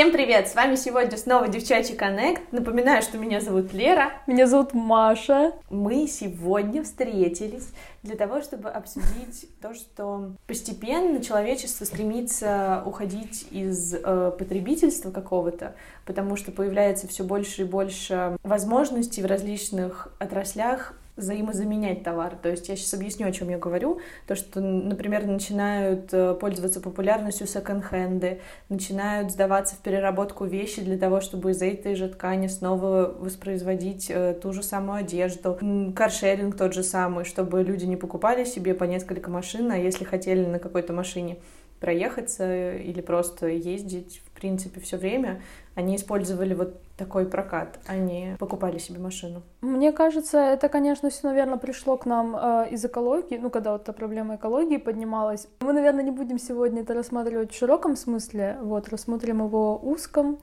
Всем привет! С вами сегодня снова Девчачий Коннект. Напоминаю, что меня зовут Лера. Меня зовут Маша. Мы сегодня встретились для того, чтобы обсудить то, что постепенно человечество стремится уходить из э, потребительства какого-то, потому что появляется все больше и больше возможностей в различных отраслях взаимозаменять товар. То есть я сейчас объясню, о чем я говорю. То, что, например, начинают э, пользоваться популярностью секонд-хенды, начинают сдаваться в переработку вещи для того, чтобы из этой же ткани снова воспроизводить э, ту же самую одежду. Каршеринг тот же самый, чтобы люди не покупали себе по несколько машин, а если хотели на какой-то машине проехаться или просто ездить, принципе, все время, они использовали вот такой прокат, они покупали себе машину. Мне кажется, это, конечно, все, наверное, пришло к нам э, из экологии, ну, когда вот эта проблема экологии поднималась. Мы, наверное, не будем сегодня это рассматривать в широком смысле, вот, рассмотрим его узком,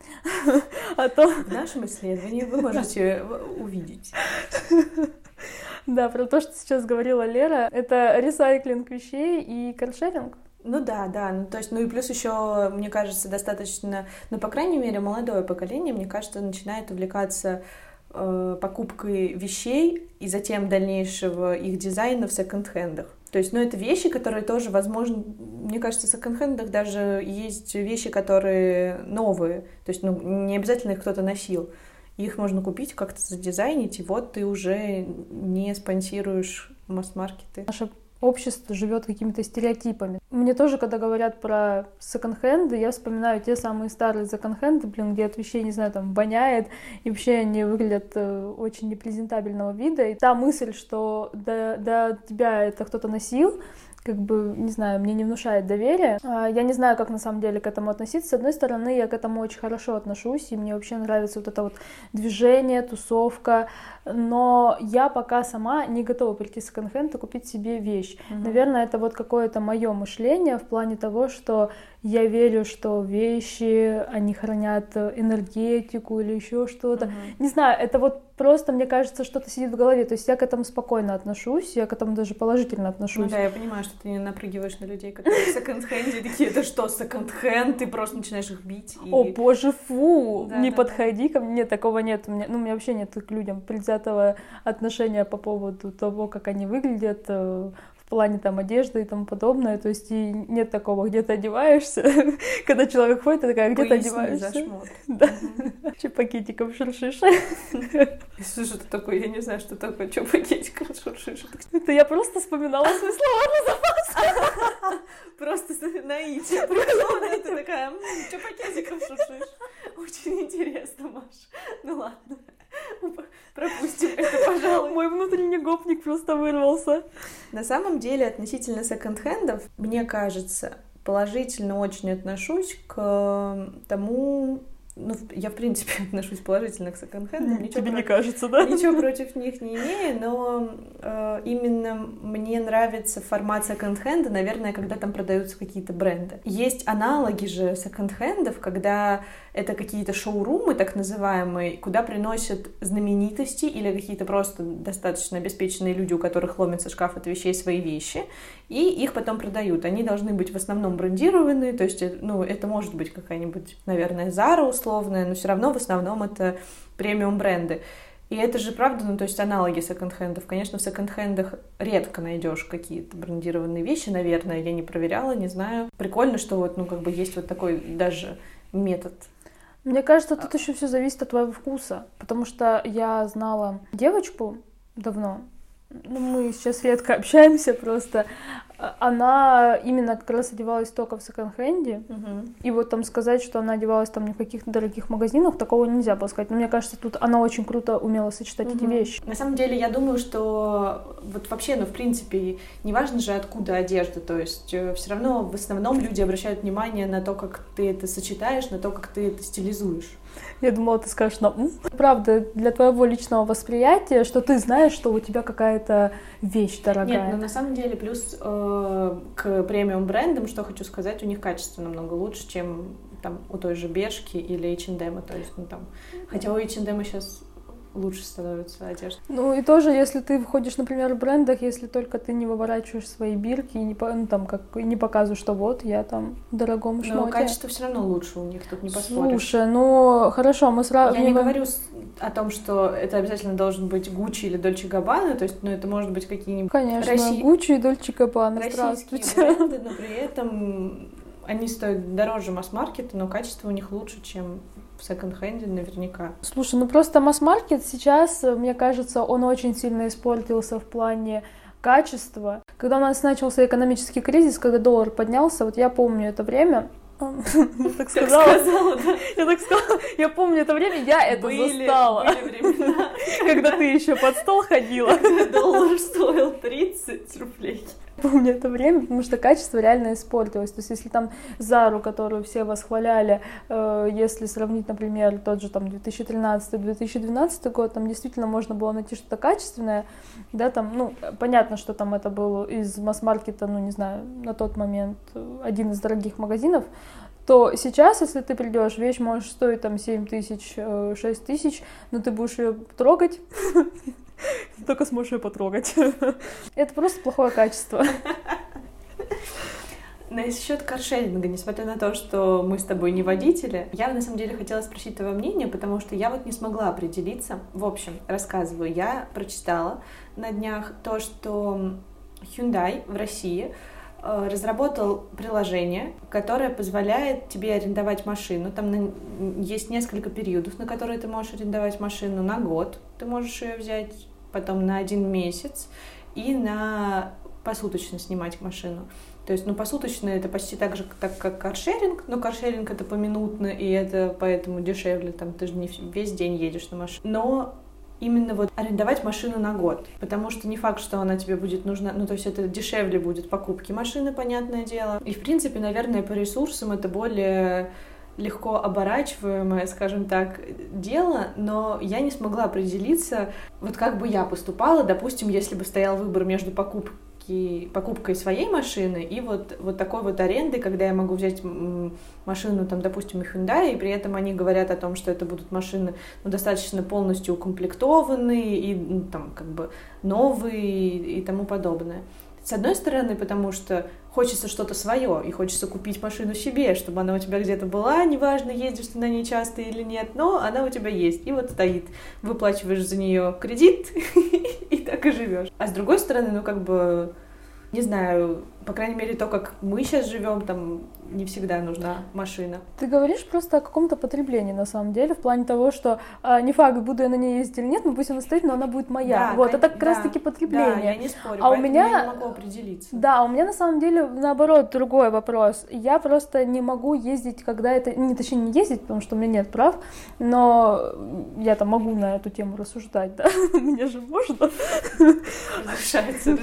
а то... В нашем исследовании вы можете увидеть. Да, про то, что сейчас говорила Лера, это ресайклинг вещей и каршеринг. Ну да, да, ну то есть, ну и плюс еще, мне кажется, достаточно, ну по крайней мере, молодое поколение, мне кажется, начинает увлекаться э, покупкой вещей и затем дальнейшего их дизайна в секонд-хендах. То есть, ну, это вещи, которые тоже, возможно, мне кажется, в секонд-хендах даже есть вещи, которые новые. То есть, ну, не обязательно их кто-то носил. Их можно купить, как-то задизайнить, и вот ты уже не спонсируешь масс-маркеты. Наша общество живет какими-то стереотипами. Мне тоже, когда говорят про секонд-хенды, я вспоминаю те самые старые секонд-хенды, блин, где от вещей, не знаю, там воняет, и вообще они выглядят э, очень непрезентабельного вида. И та мысль, что до, до тебя это кто-то носил, как бы, не знаю, мне не внушает доверия. А, я не знаю, как на самом деле к этому относиться. С одной стороны, я к этому очень хорошо отношусь, и мне вообще нравится вот это вот движение, тусовка, но я пока сама не готова прийти в секонд-хенд и купить себе вещь. Mm-hmm. Наверное, это вот какое-то мое мышление в плане того, что я верю, что вещи, они хранят энергетику или еще что-то. Mm-hmm. Не знаю, это вот просто, мне кажется, что-то сидит в голове. То есть я к этому спокойно отношусь, я к этому даже положительно отношусь. Ну да, я понимаю, что ты не напрыгиваешь на людей, которые в секонд-хенде такие, это что, секонд-хенд? Ты просто начинаешь их бить. О боже, фу! Не подходи ко мне, такого нет. Ну, у меня вообще нет к людям предвзятого отношения по поводу того, как они выглядят, э, в плане там одежды и тому подобное. То есть и нет такого, где ты одеваешься. Когда человек ходит, ты такая, где ты одеваешься? Да. Че пакетиком шуршишь? Что же это такое? Я не знаю, что такое. Че пакетиком шуршишь? Это я просто вспоминала свои слова на запас. Просто наитие. Ты такая, че пакетиком шуршишь? Очень интересно, Маша. Ну ладно. Пропустим это, пожалуй. Мой внутренний гопник просто вырвался. На самом деле, относительно секонд-хендов, мне кажется, положительно очень отношусь к тому, ну, я, в принципе, отношусь положительно к секонд-хендам. Ничего Тебе против, не кажется, да? Ничего против них не имею, но э, именно мне нравится формат секонд-хенда, наверное, когда там продаются какие-то бренды. Есть аналоги же секонд-хендов, когда это какие-то шоурумы, так называемые, куда приносят знаменитости или какие-то просто достаточно обеспеченные люди, у которых ломится шкаф от вещей свои вещи, и их потом продают. Они должны быть в основном брендированные, то есть, э, ну, это может быть какая-нибудь, наверное, Zara условная, но все равно в основном это премиум бренды. И это же правда, ну то есть аналоги секонд-хендов. Конечно, в секонд-хендах редко найдешь какие-то брендированные вещи, наверное, я не проверяла, не знаю. Прикольно, что вот, ну как бы есть вот такой даже метод мне кажется, тут еще все зависит от твоего вкуса, потому что я знала девочку давно, ну, мы сейчас редко общаемся просто, она именно как раз одевалась только в секонд-хенде. Угу. И вот там сказать, что она одевалась там не в каких-то дорогих магазинах, такого нельзя было сказать. Но мне кажется, тут она очень круто умела сочетать угу. эти вещи. На самом деле, я думаю, что вот вообще, ну, в принципе, неважно же, откуда одежда. То есть э, все равно в основном люди обращают внимание на то, как ты это сочетаешь, на то, как ты это стилизуешь. Я думала, ты скажешь на «м». Правда, для твоего личного восприятия, что ты знаешь, что у тебя какая-то вещь дорогая. Нет, но на самом деле плюс э, к премиум брендам, что хочу сказать, у них качество намного лучше, чем там у той же Бершки или H&M, то есть, ну там, хотя у H&M сейчас лучше становится одежда. Ну и тоже, если ты входишь, например, в брендах, если только ты не выворачиваешь свои бирки и не, ну, там, как, не показываешь, что вот я там в дорогом шмоте. Но качество все равно лучше у них, тут не поспоришь. Слушай, ну хорошо, мы сразу... Я не говорю о том, что это обязательно должен быть Гуччи или Дольче Габбана, то есть, ну, это может быть какие-нибудь... Конечно, Росси... Гуччи и Дольче Габбана, здравствуйте. бренды, но при этом они стоят дороже масс-маркета, но качество у них лучше, чем в секонд-хенде наверняка. Слушай, ну просто масс-маркет сейчас, мне кажется, он очень сильно испортился в плане качества. Когда у нас начался экономический кризис, когда доллар поднялся, вот я помню это время, я так сказала. сказала да. Я так сказала. Я помню это время, я это были, застала. Были времена. Когда ты еще под стол ходила. Когда доллар стоил 30 рублей помню это время, потому что качество реально испортилось. То есть если там Зару, которую все восхваляли, э, если сравнить, например, тот же там 2013-2012 год, там действительно можно было найти что-то качественное, да, там, ну, понятно, что там это был из масс-маркета, ну, не знаю, на тот момент один из дорогих магазинов, то сейчас, если ты придешь, вещь может стоить там 7 тысяч, 6 э, тысяч, но ты будешь ее трогать, только сможешь ее потрогать. Это просто плохое качество. Насчет каршеринга, несмотря на то, что мы с тобой не водители, я на самом деле хотела спросить твое мнение, потому что я вот не смогла определиться. В общем, рассказываю, я прочитала на днях то, что Hyundai в России э, разработал приложение, которое позволяет тебе арендовать машину. Там есть несколько периодов, на которые ты можешь арендовать машину на год. Ты можешь ее взять потом на один месяц и на посуточно снимать машину. То есть, ну, посуточно это почти так же, так как каршеринг, но каршеринг это поминутно, и это поэтому дешевле, там, ты же не весь день едешь на машине. Но именно вот арендовать машину на год, потому что не факт, что она тебе будет нужна, ну, то есть это дешевле будет покупки машины, понятное дело. И, в принципе, наверное, по ресурсам это более легко оборачиваемое, скажем так, дело, но я не смогла определиться, вот как бы я поступала, допустим, если бы стоял выбор между покупки, покупкой своей машины и вот, вот такой вот арендой, когда я могу взять машину, там, допустим, Hyundai, и при этом они говорят о том, что это будут машины ну, достаточно полностью укомплектованные и ну, там как бы новые и тому подобное. С одной стороны, потому что хочется что-то свое, и хочется купить машину себе, чтобы она у тебя где-то была, неважно, ездишь ты на ней часто или нет, но она у тебя есть, и вот стоит. Выплачиваешь за нее кредит, и так и живешь. А с другой стороны, ну как бы, не знаю, по крайней мере, то, как мы сейчас живем, там не всегда нужна машина. Ты говоришь просто о каком-то потреблении, на самом деле, в плане того, что а, не факт, буду я на ней ездить или нет, но пусть она стоит, но она будет моя. Да, вот, это как да, раз-таки потребление. Да, я не спорю, а у меня... я не могу определиться. Да, у меня на самом деле, наоборот, другой вопрос. Я просто не могу ездить, когда это... Не, точнее, не ездить, потому что у меня нет прав, но я там могу на эту тему рассуждать, да? Мне же можно. Разрешается.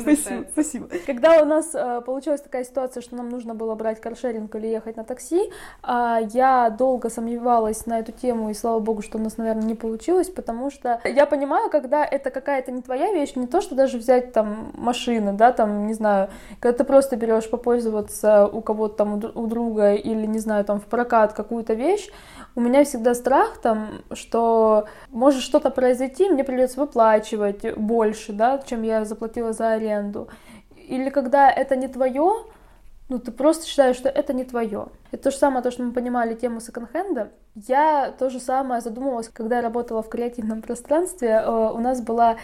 Спасибо. Когда у нас а, получилась такая ситуация, что нам нужно было брать каршеринг или ехать на такси. А, я долго сомневалась на эту тему, и слава богу, что у нас, наверное, не получилось, потому что я понимаю, когда это какая-то не твоя вещь, не то, что даже взять там машины, да, там, не знаю, когда ты просто берешь попользоваться у кого-то там, у друга или, не знаю, там в прокат какую-то вещь, у меня всегда страх там, что может что-то произойти, мне придется выплачивать больше, да, чем я заплатила за аренду. Или когда это не твое, ну, ты просто считаешь, что это не твое. Это то же самое, то, что мы понимали тему секонд-хенда. Я то же самое задумывалась, когда я работала в креативном пространстве. Э, у нас была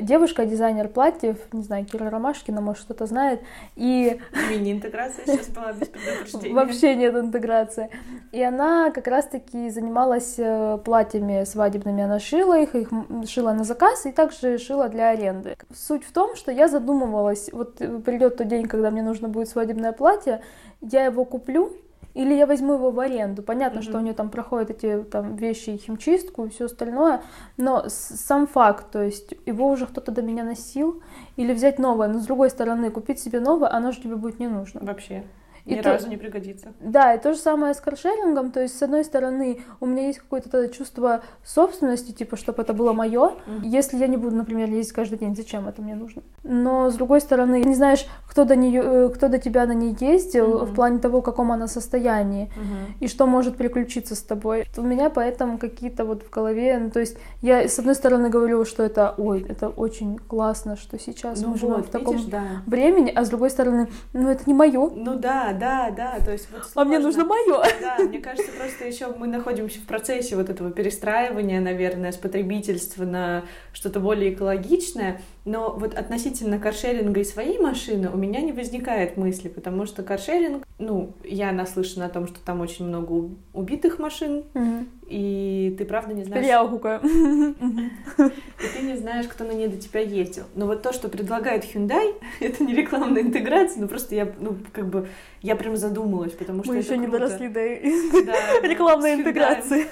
девушка, дизайнер платьев, не знаю, Кира Ромашкина, может, кто-то знает, и... Мини-интеграция сейчас была без предупреждения. Вообще нет интеграции. И она как раз-таки занималась э, платьями свадебными, она шила их, их шила на заказ и также шила для аренды. Суть в том, что я задумывалась, вот придет тот день, когда мне нужно будет свадебное платье, я его куплю, или я возьму его в аренду. Понятно, mm-hmm. что у нее там проходят эти там вещи, химчистку и все остальное, но сам факт, то есть его уже кто-то до меня носил, или взять новое, но с другой стороны, купить себе новое, оно же тебе будет не нужно. Вообще. Ни и разу то... не пригодится. Да, и то же самое с каршерингом. То есть, с одной стороны, у меня есть какое-то чувство собственности, типа, чтобы это было мое. Mm-hmm. Если я не буду, например, ездить каждый день, зачем это мне нужно? Но с другой стороны, не знаешь, кто до нее, э, кто до тебя на ней ездил, mm-hmm. в плане того, в каком она состоянии, mm-hmm. и что может приключиться с тобой. У меня поэтому какие-то вот в голове, ну, то есть я с одной стороны говорю, что это, ой, это очень классно, что сейчас ну мы живем вот, в таком видишь, да. времени, а с другой стороны, ну это не мое. Ну да, да, да, то есть вот сложно. А мне нужно мое. Да, мне кажется, просто еще мы находимся в процессе вот этого перестраивания, наверное, с потребительства на что-то более экологичное, но вот относительно каршеринга и своей машины у меня не возникает мысли, потому что каршеринг, ну, я наслышана о том, что там очень много убитых машин, mm-hmm. и ты правда не знаешь... Я гукаю. И ты не знаешь, кто на ней до тебя ездил. Но вот то, что предлагает Hyundai, это не рекламная интеграция, но просто я, ну, как бы, я прям задумалась, потому что Мы еще не доросли до рекламной интеграции.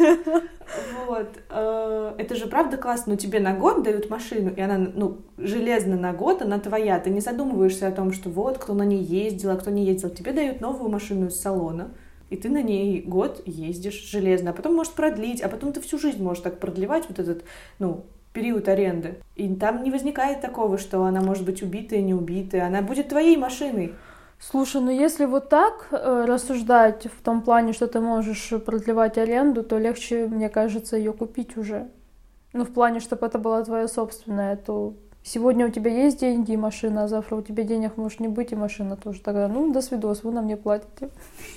Вот. Э, это же правда классно, но тебе на год дают машину, и она, ну, железно на год, она твоя. Ты не задумываешься о том, что вот, кто на ней ездил, а кто не ездил. Тебе дают новую машину из салона, и ты на ней год ездишь железно, а потом можешь продлить, а потом ты всю жизнь можешь так продлевать вот этот, ну, период аренды. И там не возникает такого, что она может быть убитая, не убитая. Она будет твоей машиной. Слушай, ну если вот так э, рассуждать в том плане, что ты можешь продлевать аренду, то легче, мне кажется, ее купить уже. Ну, в плане, чтобы это была твоя собственная, то сегодня у тебя есть деньги и машина, а завтра у тебя денег может не быть и машина тоже. Тогда, ну, до свидос, вы нам не платите.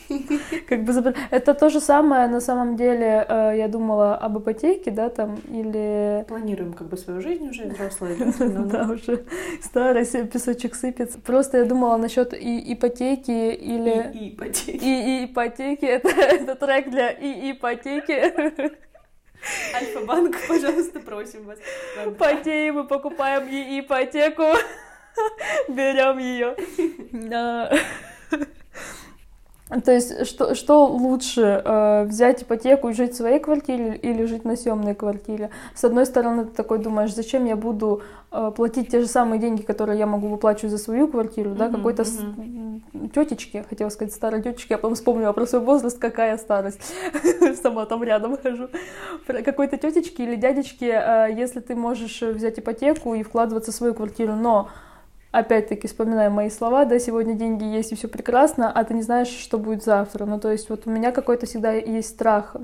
Как бы это то же самое, на самом деле, э, я думала об ипотеке, да, там, или... Планируем как бы свою жизнь уже взрослые. Да, уже старость, песочек сыпется. Просто я думала насчет и ипотеки или... И ипотеки. И ипотеки, это трек для и ипотеки. Альфа-банк, пожалуйста, просим вас. Потеи мы покупаем и ипотеку, берем ее. То есть, что, что лучше, э, взять ипотеку и жить в своей квартире или жить на съемной квартире? С одной стороны, ты такой думаешь, зачем я буду э, платить те же самые деньги, которые я могу выплачивать за свою квартиру, mm-hmm, да, какой-то mm-hmm. тетечки, хотела сказать старой тетечки, я потом вспомнила про свой возраст, какая старость, сама там рядом хожу, какой-то тетечки или дядечки, э, если ты можешь взять ипотеку и вкладываться в свою квартиру, но опять-таки вспоминаем мои слова, да, сегодня деньги есть и все прекрасно, а ты не знаешь, что будет завтра. Ну, то есть вот у меня какой-то всегда есть страх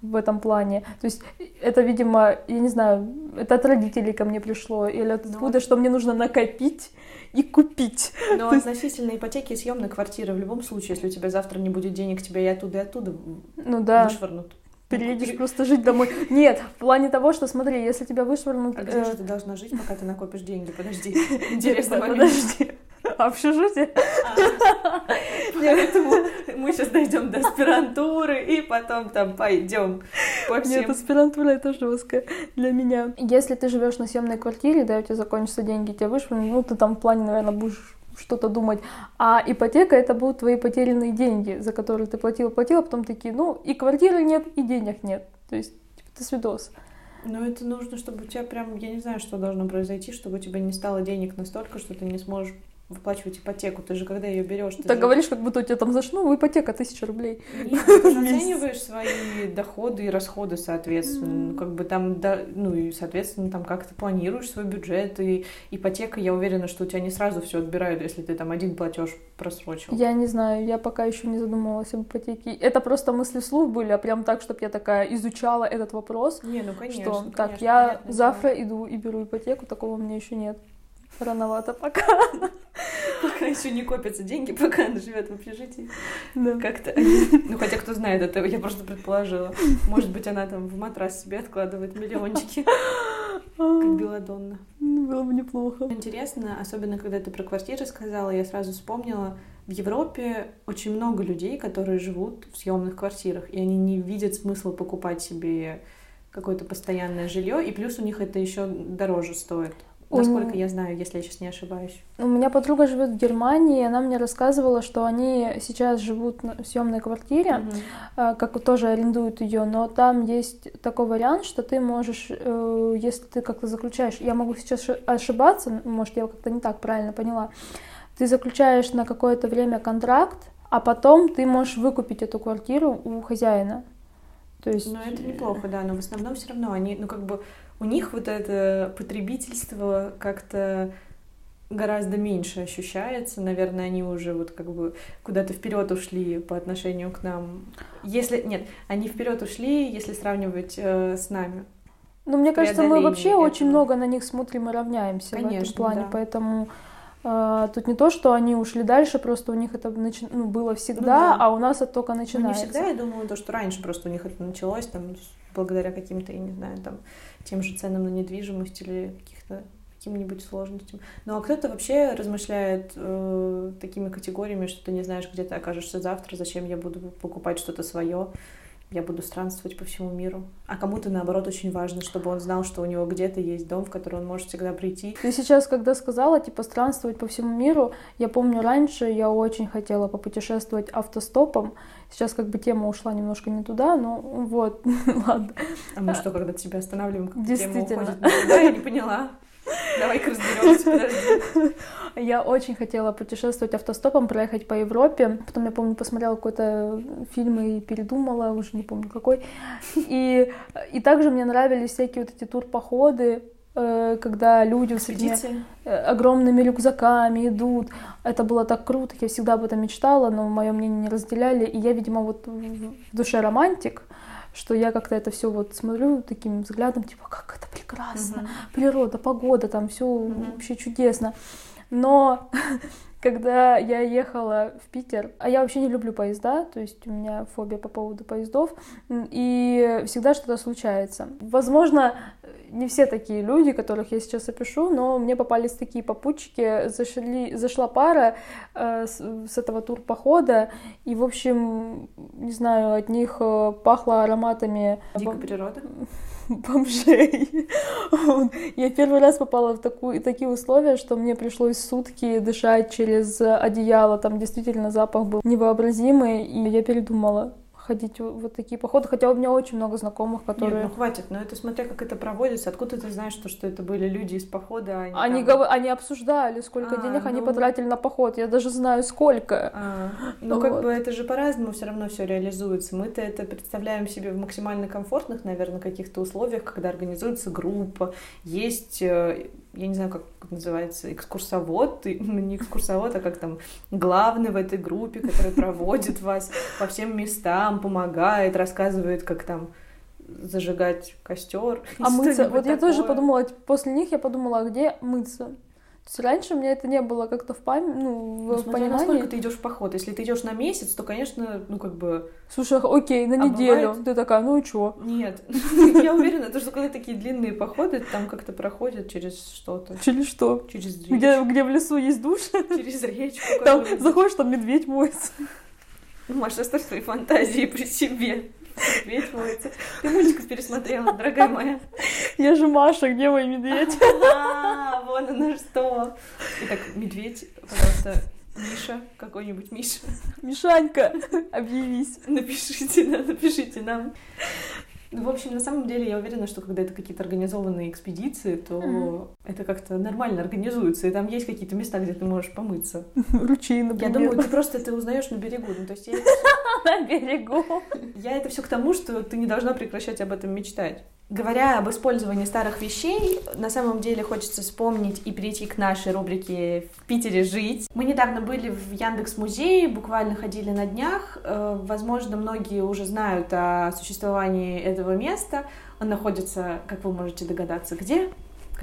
в этом плане. То есть это, видимо, я не знаю, это от родителей ко мне пришло, или ну откуда, ну, что мне нужно накопить и купить. Но То относительно ипотеки и съемной квартиры, в любом случае, если у тебя завтра не будет денег, тебя и оттуда, и оттуда ну, да. вышвырнут переедешь просто жить домой. Нет, в плане того, что смотри, если тебя вышвырнут... А где э... же ты должна жить, пока ты накопишь деньги? Подожди. Интересно, подожди. А общежитие? А. Поэтому мы сейчас дойдем до аспирантуры и потом там пойдем по всем. Нет, аспирантура это жестко для меня. Если ты живешь на съемной квартире, да, у тебя закончатся деньги, тебя вышвырнут, ну ты там в плане, наверное, будешь что-то думать. А ипотека это будут твои потерянные деньги, за которые ты платил, платил, а потом такие, ну и квартиры нет, и денег нет. То есть, типа, ты свидос. Но это нужно, чтобы у тебя прям, я не знаю, что должно произойти, чтобы у тебя не стало денег настолько, что ты не сможешь выплачивать ипотеку. Ты же когда ее берешь, ты так же... говоришь, как будто у тебя там за ну, ипотека тысяча рублей. Нет, ты же оцениваешь свои доходы и расходы, соответственно. Mm. Как бы там, да, ну и, соответственно, там как ты планируешь свой бюджет. И ипотека, я уверена, что у тебя не сразу все отбирают, если ты там один платеж просрочил. Я не знаю, я пока еще не задумывалась об ипотеке. Это просто мысли вслух были, а прям так, чтобы я такая изучала этот вопрос. Не, ну конечно. Что, конечно, так, я завтра иду и беру ипотеку, такого у меня еще нет. Рановато пока. Пока еще не копятся деньги, пока она живет в общежитии. Да. Как-то. Ну, хотя кто знает это, я просто предположила. Может быть, она там в матрас себе откладывает миллиончики. Как Беладонна. Ну, было бы неплохо. Интересно, особенно когда ты про квартиры сказала, я сразу вспомнила, в Европе очень много людей, которые живут в съемных квартирах, и они не видят смысла покупать себе какое-то постоянное жилье, и плюс у них это еще дороже стоит. Насколько я знаю, если я сейчас не ошибаюсь. У меня подруга живет в Германии, и она мне рассказывала, что они сейчас живут в съемной квартире, mm-hmm. как тоже арендуют ее, но там есть такой вариант, что ты можешь, э, если ты как-то заключаешь, я могу сейчас ошибаться, может, я как-то не так правильно поняла, ты заключаешь на какое-то время контракт, а потом ты можешь выкупить эту квартиру у хозяина. То есть... Ну, это неплохо, да, но в основном все равно они, ну, как бы, у них вот это потребительство как-то гораздо меньше ощущается. Наверное, они уже вот как бы куда-то вперед ушли по отношению к нам. Если нет, они вперед ушли, если сравнивать э, с нами. Ну, мне кажется, мы вообще этого. очень много на них смотрим и равняемся Конечно, в этом плане, да. поэтому тут не то, что они ушли дальше, просто у них это начи... ну, было всегда, ну, да. а у нас это только начинается. Ну, не всегда, я думаю, то, что раньше просто у них это началось, там, благодаря каким-то, я не знаю, там, тем же ценам на недвижимость или каких-то каким-нибудь сложностям. Ну а кто-то вообще размышляет э, такими категориями, что ты не знаешь, где ты окажешься завтра, зачем я буду покупать что-то свое, я буду странствовать по всему миру. А кому-то, наоборот, очень важно, чтобы он знал, что у него где-то есть дом, в который он может всегда прийти. Ты сейчас, когда сказала, типа, странствовать по всему миру, я помню, раньше я очень хотела попутешествовать автостопом. Сейчас как бы тема ушла немножко не туда, но вот, ладно. А мы что, когда тебя останавливаем, как Действительно. тема уходит? Да, я не поняла. Давай-ка разберемся, подожди. Я очень хотела путешествовать автостопом, проехать по Европе. Потом, я помню, посмотрела какой-то фильм и передумала, уже не помню какой. И, и также мне нравились всякие вот эти турпоходы, э, когда люди с этими э, огромными рюкзаками идут. Это было так круто, я всегда об этом мечтала, но мое мнение не разделяли. И я, видимо, вот в душе романтик, что я как-то это все вот смотрю таким взглядом, типа, как это прекрасно, угу. природа, погода, там все угу. вообще чудесно. Но когда я ехала в Питер, а я вообще не люблю поезда, то есть у меня фобия по поводу поездов, и всегда что-то случается. Возможно, не все такие люди, которых я сейчас опишу, но мне попались такие попутчики, зашли, зашла пара э, с, с этого турпохода, и, в общем, не знаю, от них э, пахло ароматами... Дикой природы? бомжей. Я первый раз попала в такие условия, что мне пришлось сутки дышать через одеяло. Там действительно запах был невообразимый, и я передумала ходить вот такие походы, хотя у меня очень много знакомых, которые... Нет, ну хватит, но это смотря как это проводится, откуда ты знаешь, что, что это были люди из похода, они Они, там... гов... они обсуждали, сколько а, денег ну... они потратили на поход, я даже знаю, сколько. А, ну, вот. как бы это же по-разному все равно все реализуется. Мы-то это представляем себе в максимально комфортных, наверное, каких-то условиях, когда организуется группа, есть э, я не знаю, как, как называется, экскурсовод, ну, не экскурсовод, а как там главный в этой группе, который проводит вас по всем местам, помогает, рассказывает, как там зажигать костер. А мыться? Вот такое. я тоже подумала, после них я подумала, а где мыться? То есть раньше у меня это не было как-то в памяти, ну, в ну, понимании. насколько ты идешь в поход. Если ты идешь на месяц, то, конечно, ну, как бы... Слушай, окей, на а неделю. Бывает... Ты такая, ну и чё? Нет. Я уверена, то, что когда такие длинные походы, там как-то проходят через что-то. Через что? Через речку. Где, где в лесу есть душ? Через речку. Там заходишь, там медведь моется. Маша, оставь свои фантазии при себе. Медведь моется. Ты мультик пересмотрела, дорогая моя. Я же Маша, где мой медведь? Вон оно что. Итак, медведь, пожалуйста, Миша, какой-нибудь Миша. Мишанька, объявись. Напишите, да, напишите нам. Ну, в общем, на самом деле, я уверена, что когда это какие-то организованные экспедиции, то mm-hmm. это как-то нормально организуется, и там есть какие-то места, где ты можешь помыться. Ручей, например. Я думаю, ты просто это узнаешь на берегу. Ну, то есть я на берегу. Я это все к тому, что ты не должна прекращать об этом мечтать. Говоря об использовании старых вещей, на самом деле хочется вспомнить и перейти к нашей рубрике «В Питере жить». Мы недавно были в Яндекс Музее, буквально ходили на днях. Э, возможно, многие уже знают о существовании этого места. Он находится, как вы можете догадаться, где?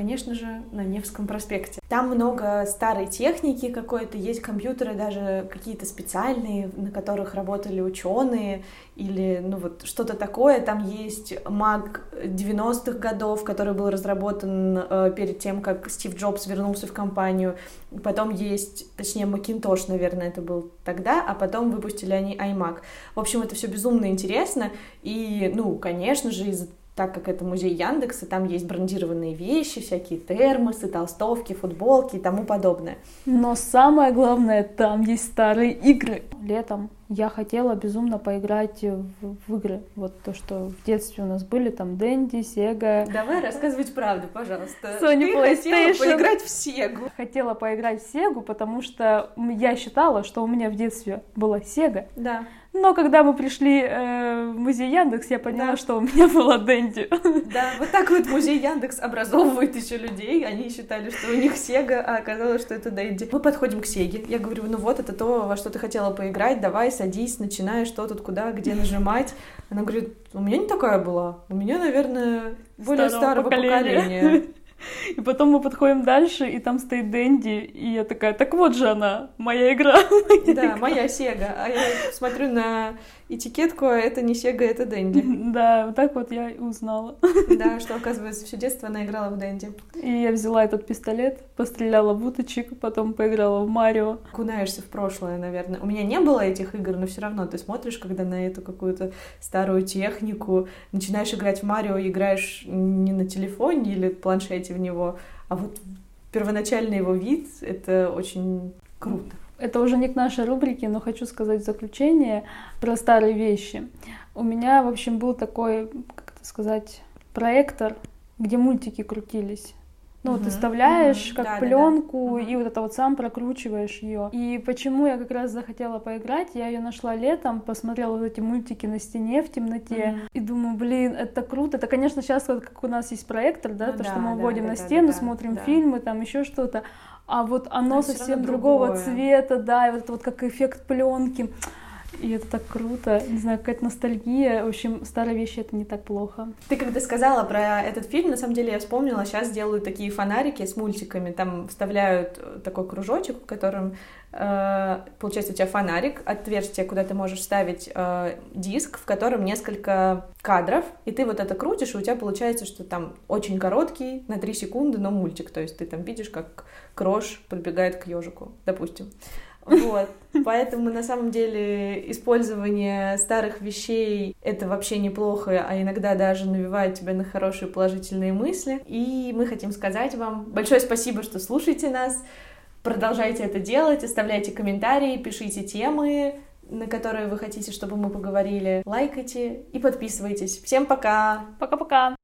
Конечно же, на Невском проспекте. Там много старой техники какой-то, есть компьютеры даже какие-то специальные, на которых работали ученые, или ну вот что-то такое. Там есть Mac 90-х годов, который был разработан э, перед тем, как Стив Джобс вернулся в компанию. Потом есть, точнее, Macintosh, наверное, это был тогда, а потом выпустили они iMac. В общем, это все безумно интересно. И, ну, конечно же, из так как это музей Яндекса, там есть брендированные вещи, всякие термосы, толстовки, футболки и тому подобное. Но самое главное, там есть старые игры. Летом я хотела безумно поиграть в, в игры. Вот то, что в детстве у нас были, там Дэнди, Сега. Давай рассказывать правду, пожалуйста. Sony Ты PlayStation. хотела поиграть в Сегу. Хотела поиграть в Сегу, потому что я считала, что у меня в детстве была Сега. Да. Но когда мы пришли э, в музей Яндекс, я поняла, Да. что у меня была Дэнди. Да, вот так вот музей Яндекс образовывает еще людей. Они считали, что у них Сега, а оказалось, что это Дэнди. Мы подходим к Сеге. Я говорю, ну вот это то, во что ты хотела поиграть. Давай, садись, начинай, что тут, куда, где нажимать. Она говорит, у меня не такая была. У меня, наверное, более Старого старого поколения». поколения. И потом мы подходим дальше, и там стоит Дэнди, и я такая, так вот же она, моя игра. Да, моя Сега. А я смотрю на этикетку, а это не Сега, это Дэнди. Да, вот так вот я и узнала. Да, что, оказывается, все детство она играла в Дэнди. И я взяла этот пистолет, постреляла в уточек, потом поиграла в Марио. окунаешься в прошлое, наверное. У меня не было этих игр, но все равно ты смотришь, когда на эту какую-то старую технику, начинаешь играть в Марио, играешь не на телефоне или планшете в него, а вот первоначальный его вид — это очень круто. Это уже не к нашей рубрике, но хочу сказать в заключение про старые вещи. У меня, в общем, был такой, как это сказать, проектор, где мультики крутились. Ну, вот ты вставляешь мгм. как Да-да-да. пленку, Мгм. и вот это вот сам прокручиваешь ее. И почему я как раз захотела поиграть, я ее нашла летом, посмотрела вот эти мультики на стене в темноте, Мгм. и думаю, блин, это круто. Это, конечно, сейчас вот как у нас есть проектор, да, Ну то, что да, мы да, вводим да, на да, стену, да, смотрим да. фильмы, там еще что-то. А вот оно А всё совсем другого другое. цвета, да, и вот это вот как эффект пленки. И это так круто, не знаю, какая-то ностальгия. В общем, старые вещи это не так плохо. Ты когда сказала про этот фильм, на самом деле я вспомнила, сейчас делают такие фонарики с мультиками, там вставляют э, такой кружочек, в котором э, получается у тебя фонарик, отверстие, куда ты можешь ставить э, диск, в котором несколько кадров, и ты вот это крутишь, и у тебя получается, что там очень короткий, на 3 секунды, но мультик, то есть ты там видишь, как Крош подбегает к ежику, допустим. Вот. Поэтому на самом деле использование старых вещей это вообще неплохо, а иногда даже навевает тебя на хорошие положительные мысли. И мы хотим сказать вам большое спасибо, что слушаете нас. Продолжайте это делать, оставляйте комментарии, пишите темы, на которые вы хотите, чтобы мы поговорили. Лайкайте и подписывайтесь. Всем пока! Пока-пока!